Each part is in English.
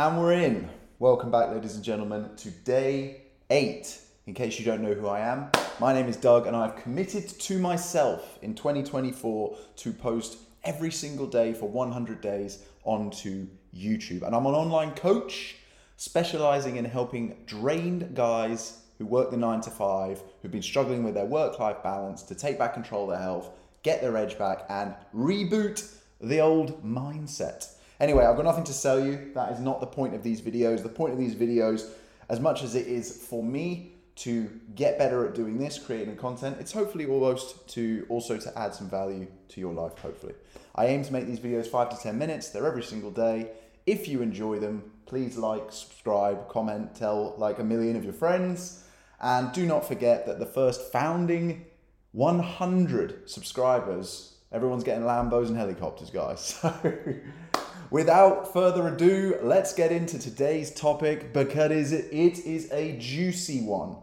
And we're in. Welcome back, ladies and gentlemen, to day eight. In case you don't know who I am, my name is Doug, and I've committed to myself in 2024 to post every single day for 100 days onto YouTube. And I'm an online coach specializing in helping drained guys who work the nine to five, who've been struggling with their work life balance, to take back control of their health, get their edge back, and reboot the old mindset. Anyway, I've got nothing to sell you. That is not the point of these videos. The point of these videos, as much as it is for me to get better at doing this, creating content, it's hopefully almost to also to add some value to your life, hopefully. I aim to make these videos five to 10 minutes. They're every single day. If you enjoy them, please like, subscribe, comment, tell like a million of your friends. And do not forget that the first founding 100 subscribers, everyone's getting Lambos and helicopters, guys. So without further ado, let's get into today's topic because it is a juicy one.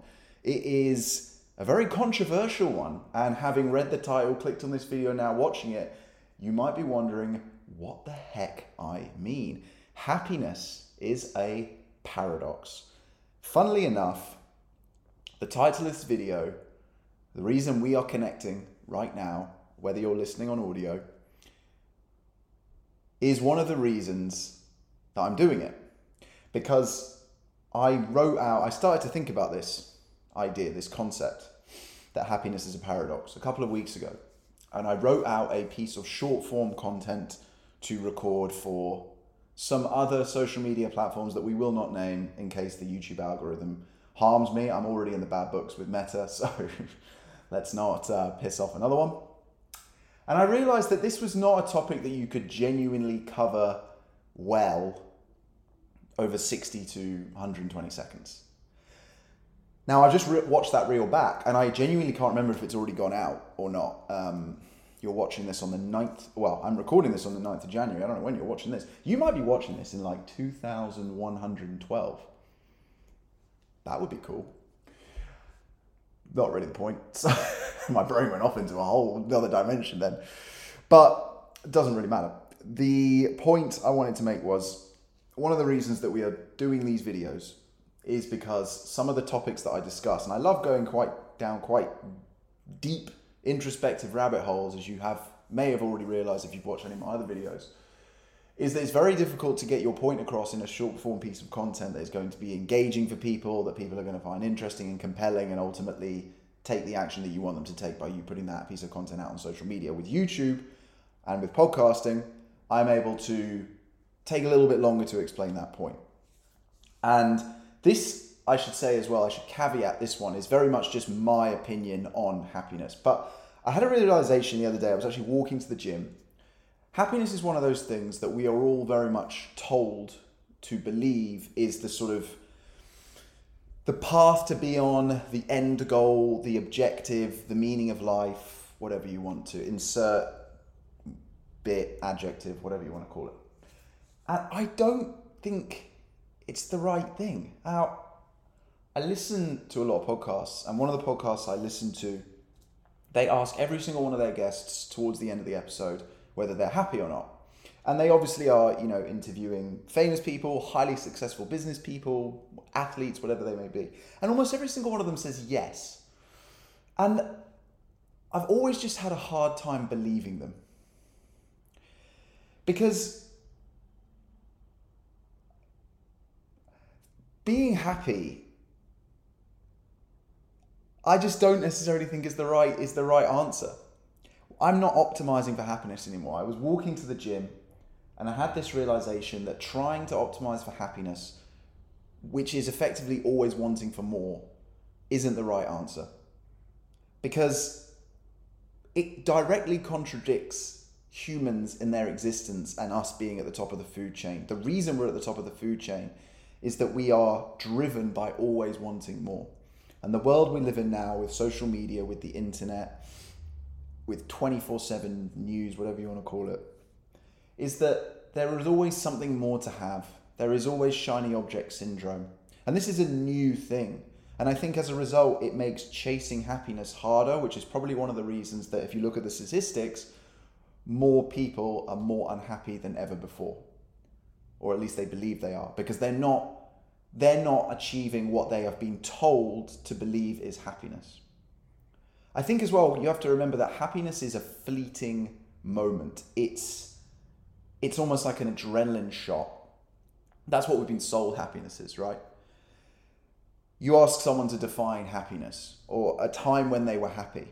It is a very controversial one. And having read the title, clicked on this video, now watching it, you might be wondering what the heck I mean. Happiness is a paradox. Funnily enough, the title of this video, the reason we are connecting right now, whether you're listening on audio, is one of the reasons that I'm doing it. Because I wrote out, I started to think about this idea, this concept that happiness is a paradox a couple of weeks ago. And I wrote out a piece of short form content to record for some other social media platforms that we will not name in case the YouTube algorithm harms me. I'm already in the bad books with Meta, so let's not uh, piss off another one. And I realized that this was not a topic that you could genuinely cover well over 60 to 120 seconds. Now, I just re- watched that reel back and I genuinely can't remember if it's already gone out or not. Um, you're watching this on the 9th, well, I'm recording this on the 9th of January. I don't know when you're watching this. You might be watching this in like 2112. That would be cool. Not really the point. So my brain went off into a whole other dimension then. But it doesn't really matter. The point I wanted to make was one of the reasons that we are doing these videos is because some of the topics that I discuss, and I love going quite down quite deep introspective rabbit holes, as you have may have already realized if you've watched any of my other videos, is that it's very difficult to get your point across in a short form piece of content that is going to be engaging for people, that people are going to find interesting and compelling, and ultimately take the action that you want them to take by you putting that piece of content out on social media. With YouTube and with podcasting, I'm able to take a little bit longer to explain that point. And this, I should say as well, I should caveat this one, is very much just my opinion on happiness. But I had a realization the other day. I was actually walking to the gym. Happiness is one of those things that we are all very much told to believe is the sort of the path to be on, the end goal, the objective, the meaning of life, whatever you want to insert bit, adjective, whatever you want to call it. And I don't think it's the right thing. Now, I listen to a lot of podcasts, and one of the podcasts I listen to they ask every single one of their guests towards the end of the episode whether they're happy or not. And they obviously are, you know, interviewing famous people, highly successful business people, athletes, whatever they may be. And almost every single one of them says yes. And I've always just had a hard time believing them. Because being happy I just don't necessarily think is the right is the right answer. I'm not optimizing for happiness anymore. I was walking to the gym and I had this realization that trying to optimize for happiness, which is effectively always wanting for more, isn't the right answer. Because it directly contradicts humans in their existence and us being at the top of the food chain. The reason we're at the top of the food chain is that we are driven by always wanting more. And the world we live in now with social media, with the internet, with 24 7 news, whatever you want to call it, is that there is always something more to have. There is always shiny object syndrome. And this is a new thing. And I think as a result, it makes chasing happiness harder, which is probably one of the reasons that if you look at the statistics, more people are more unhappy than ever before. or at least they believe they are, because they're not they're not achieving what they have been told to believe is happiness. I think as well you have to remember that happiness is a fleeting moment. It's it's almost like an adrenaline shot. That's what we've been sold happiness is, right? You ask someone to define happiness or a time when they were happy.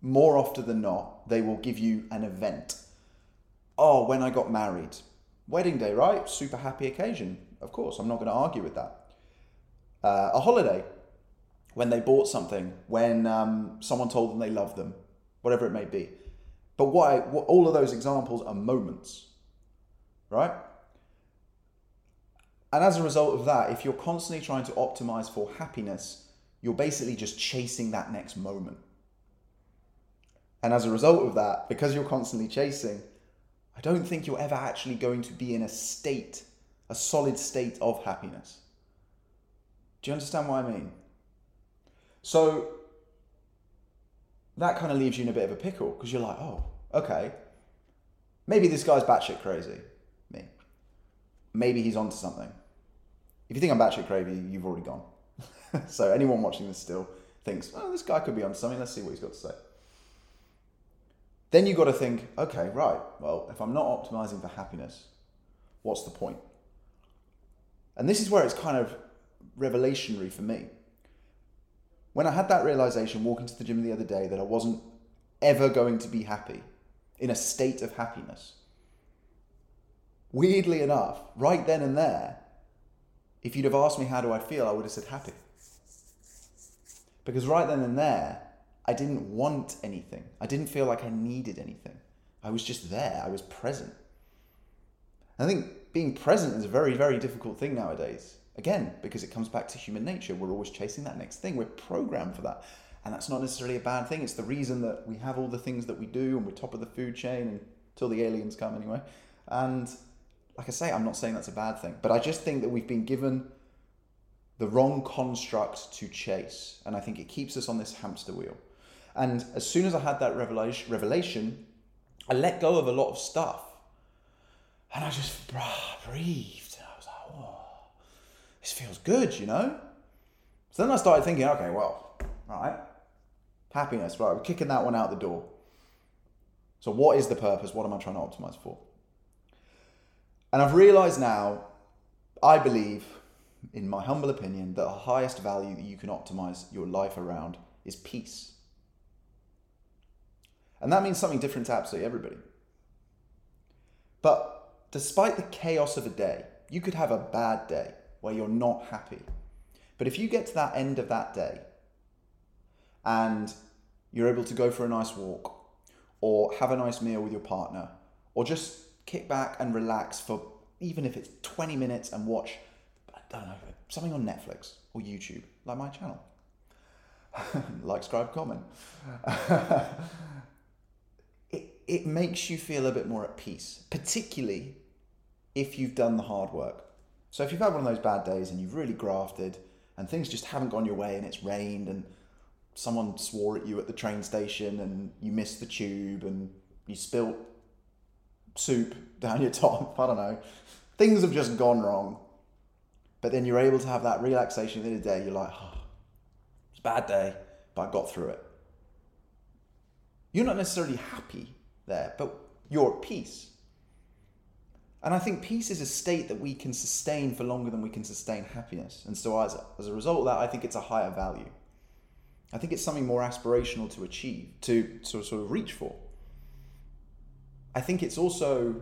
More often than not, they will give you an event. Oh, when I got married. Wedding day, right? Super happy occasion. Of course, I'm not going to argue with that. Uh, a holiday, when they bought something, when um, someone told them they love them, whatever it may be. But I, what all of those examples are moments, right? And as a result of that, if you're constantly trying to optimize for happiness, you're basically just chasing that next moment. And as a result of that, because you're constantly chasing, I don't think you're ever actually going to be in a state, a solid state of happiness. Do you understand what I mean? So that kind of leaves you in a bit of a pickle because you're like, oh, okay, maybe this guy's batshit crazy. Me. Maybe he's onto something. If you think I'm batshit crazy, you've already gone. so anyone watching this still thinks, oh, this guy could be on something. Let's see what he's got to say. Then you've got to think, okay, right, well, if I'm not optimizing for happiness, what's the point? And this is where it's kind of revelationary for me. When I had that realization walking to the gym the other day that I wasn't ever going to be happy, in a state of happiness, weirdly enough, right then and there, if you'd have asked me how do I feel, I would have said happy. Because right then and there, I didn't want anything. I didn't feel like I needed anything. I was just there. I was present. I think being present is a very, very difficult thing nowadays. Again, because it comes back to human nature. We're always chasing that next thing. We're programmed for that. And that's not necessarily a bad thing. It's the reason that we have all the things that we do and we're top of the food chain until the aliens come, anyway. And like I say, I'm not saying that's a bad thing. But I just think that we've been given the wrong construct to chase. And I think it keeps us on this hamster wheel. And as soon as I had that revelation, revelation I let go of a lot of stuff. And I just whoa, this feels good, you know? So then I started thinking, okay, well, all right, happiness, right, we're kicking that one out the door. So, what is the purpose? What am I trying to optimize for? And I've realized now, I believe, in my humble opinion, that the highest value that you can optimize your life around is peace. And that means something different to absolutely everybody. But despite the chaos of a day, you could have a bad day where you're not happy. But if you get to that end of that day and you're able to go for a nice walk or have a nice meal with your partner or just kick back and relax for even if it's 20 minutes and watch, I don't know, something on Netflix or YouTube, like my channel. like, scribe, comment. it, it makes you feel a bit more at peace, particularly if you've done the hard work. So if you've had one of those bad days and you've really grafted and things just haven't gone your way and it's rained and someone swore at you at the train station and you missed the tube and you spilt soup down your top, I don't know. Things have just gone wrong. But then you're able to have that relaxation at the end of the day. You're like, oh, it's a bad day, but I got through it. You're not necessarily happy there, but you're at peace. And I think peace is a state that we can sustain for longer than we can sustain happiness. And so, as, as a result of that, I think it's a higher value. I think it's something more aspirational to achieve, to, to sort of reach for. I think it's also.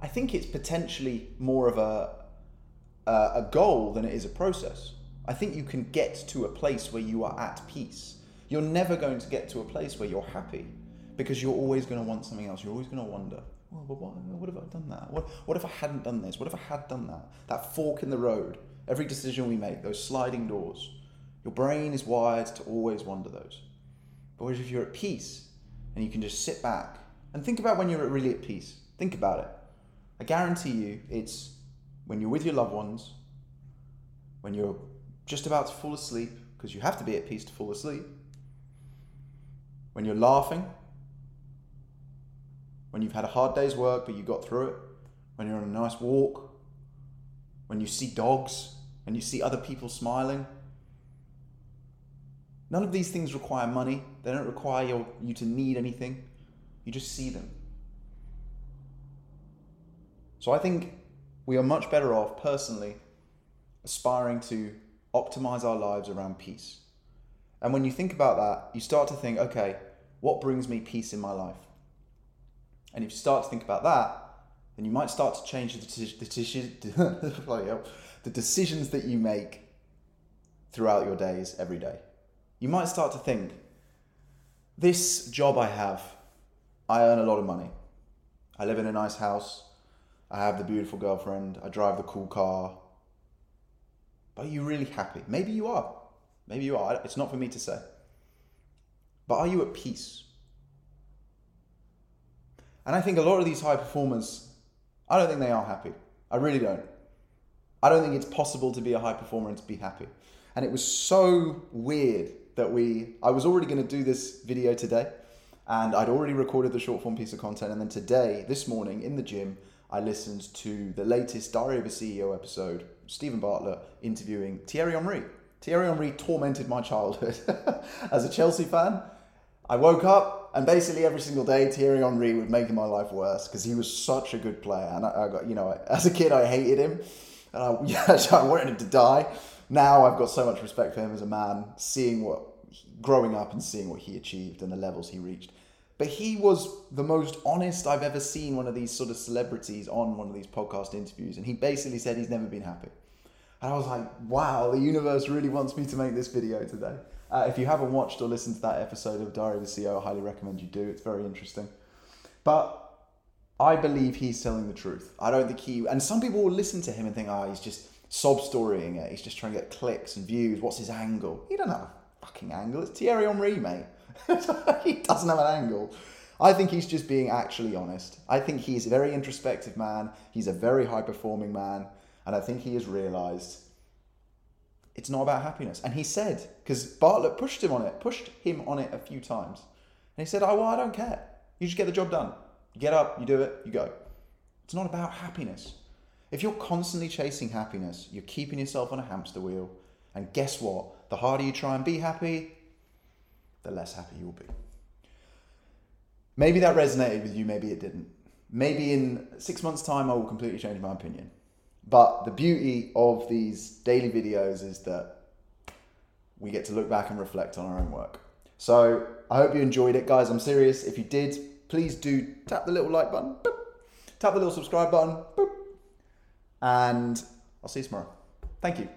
I think it's potentially more of a, a, a goal than it is a process. I think you can get to a place where you are at peace you're never going to get to a place where you're happy because you're always going to want something else. You're always going to wonder, well, but what, what if I done that? What, what if I hadn't done this? What if I had done that? That fork in the road, every decision we make, those sliding doors. Your brain is wired to always wonder those. But if you're at peace and you can just sit back and think about when you're really at peace, think about it. I guarantee you it's when you're with your loved ones, when you're just about to fall asleep, because you have to be at peace to fall asleep when you're laughing, when you've had a hard day's work but you got through it, when you're on a nice walk, when you see dogs and you see other people smiling. None of these things require money. They don't require you, you to need anything. You just see them. So I think we are much better off personally aspiring to optimize our lives around peace. And when you think about that, you start to think, okay, what brings me peace in my life? And if you start to think about that, then you might start to change the, the, the decisions that you make throughout your days every day. You might start to think, this job I have, I earn a lot of money. I live in a nice house. I have the beautiful girlfriend. I drive the cool car. But are you really happy? Maybe you are. Maybe you are. It's not for me to say. But are you at peace? And I think a lot of these high performers, I don't think they are happy. I really don't. I don't think it's possible to be a high performer and to be happy. And it was so weird that we, I was already going to do this video today and I'd already recorded the short form piece of content. And then today, this morning in the gym, I listened to the latest Diary of a CEO episode, Steven Bartlett interviewing Thierry Henry. Thierry Henry tormented my childhood as a Chelsea fan. I woke up and basically every single day Thierry Henry would make my life worse because he was such a good player. And I, I, got, you know, as a kid I hated him. And I, yeah, I wanted him to die. Now I've got so much respect for him as a man, seeing what, growing up and seeing what he achieved and the levels he reached. But he was the most honest I've ever seen one of these sort of celebrities on one of these podcast interviews. And he basically said he's never been happy. And I was like, wow, the universe really wants me to make this video today. Uh, if you haven't watched or listened to that episode of Diary of a CEO, I highly recommend you do. It's very interesting. But I believe he's telling the truth. I don't think he, and some people will listen to him and think, oh, he's just sob storying it. He's just trying to get clicks and views. What's his angle? He doesn't have a fucking angle. It's Thierry Henry, mate. he doesn't have an angle. I think he's just being actually honest. I think he's a very introspective man. He's a very high performing man. And I think he has realized it's not about happiness. And he said, because Bartlett pushed him on it, pushed him on it a few times. And he said, Oh, well, I don't care. You just get the job done. You get up, you do it, you go. It's not about happiness. If you're constantly chasing happiness, you're keeping yourself on a hamster wheel. And guess what? The harder you try and be happy, the less happy you'll be. Maybe that resonated with you, maybe it didn't. Maybe in six months' time, I will completely change my opinion. But the beauty of these daily videos is that we get to look back and reflect on our own work. So I hope you enjoyed it, guys. I'm serious. If you did, please do tap the little like button, boop, tap the little subscribe button, boop, and I'll see you tomorrow. Thank you.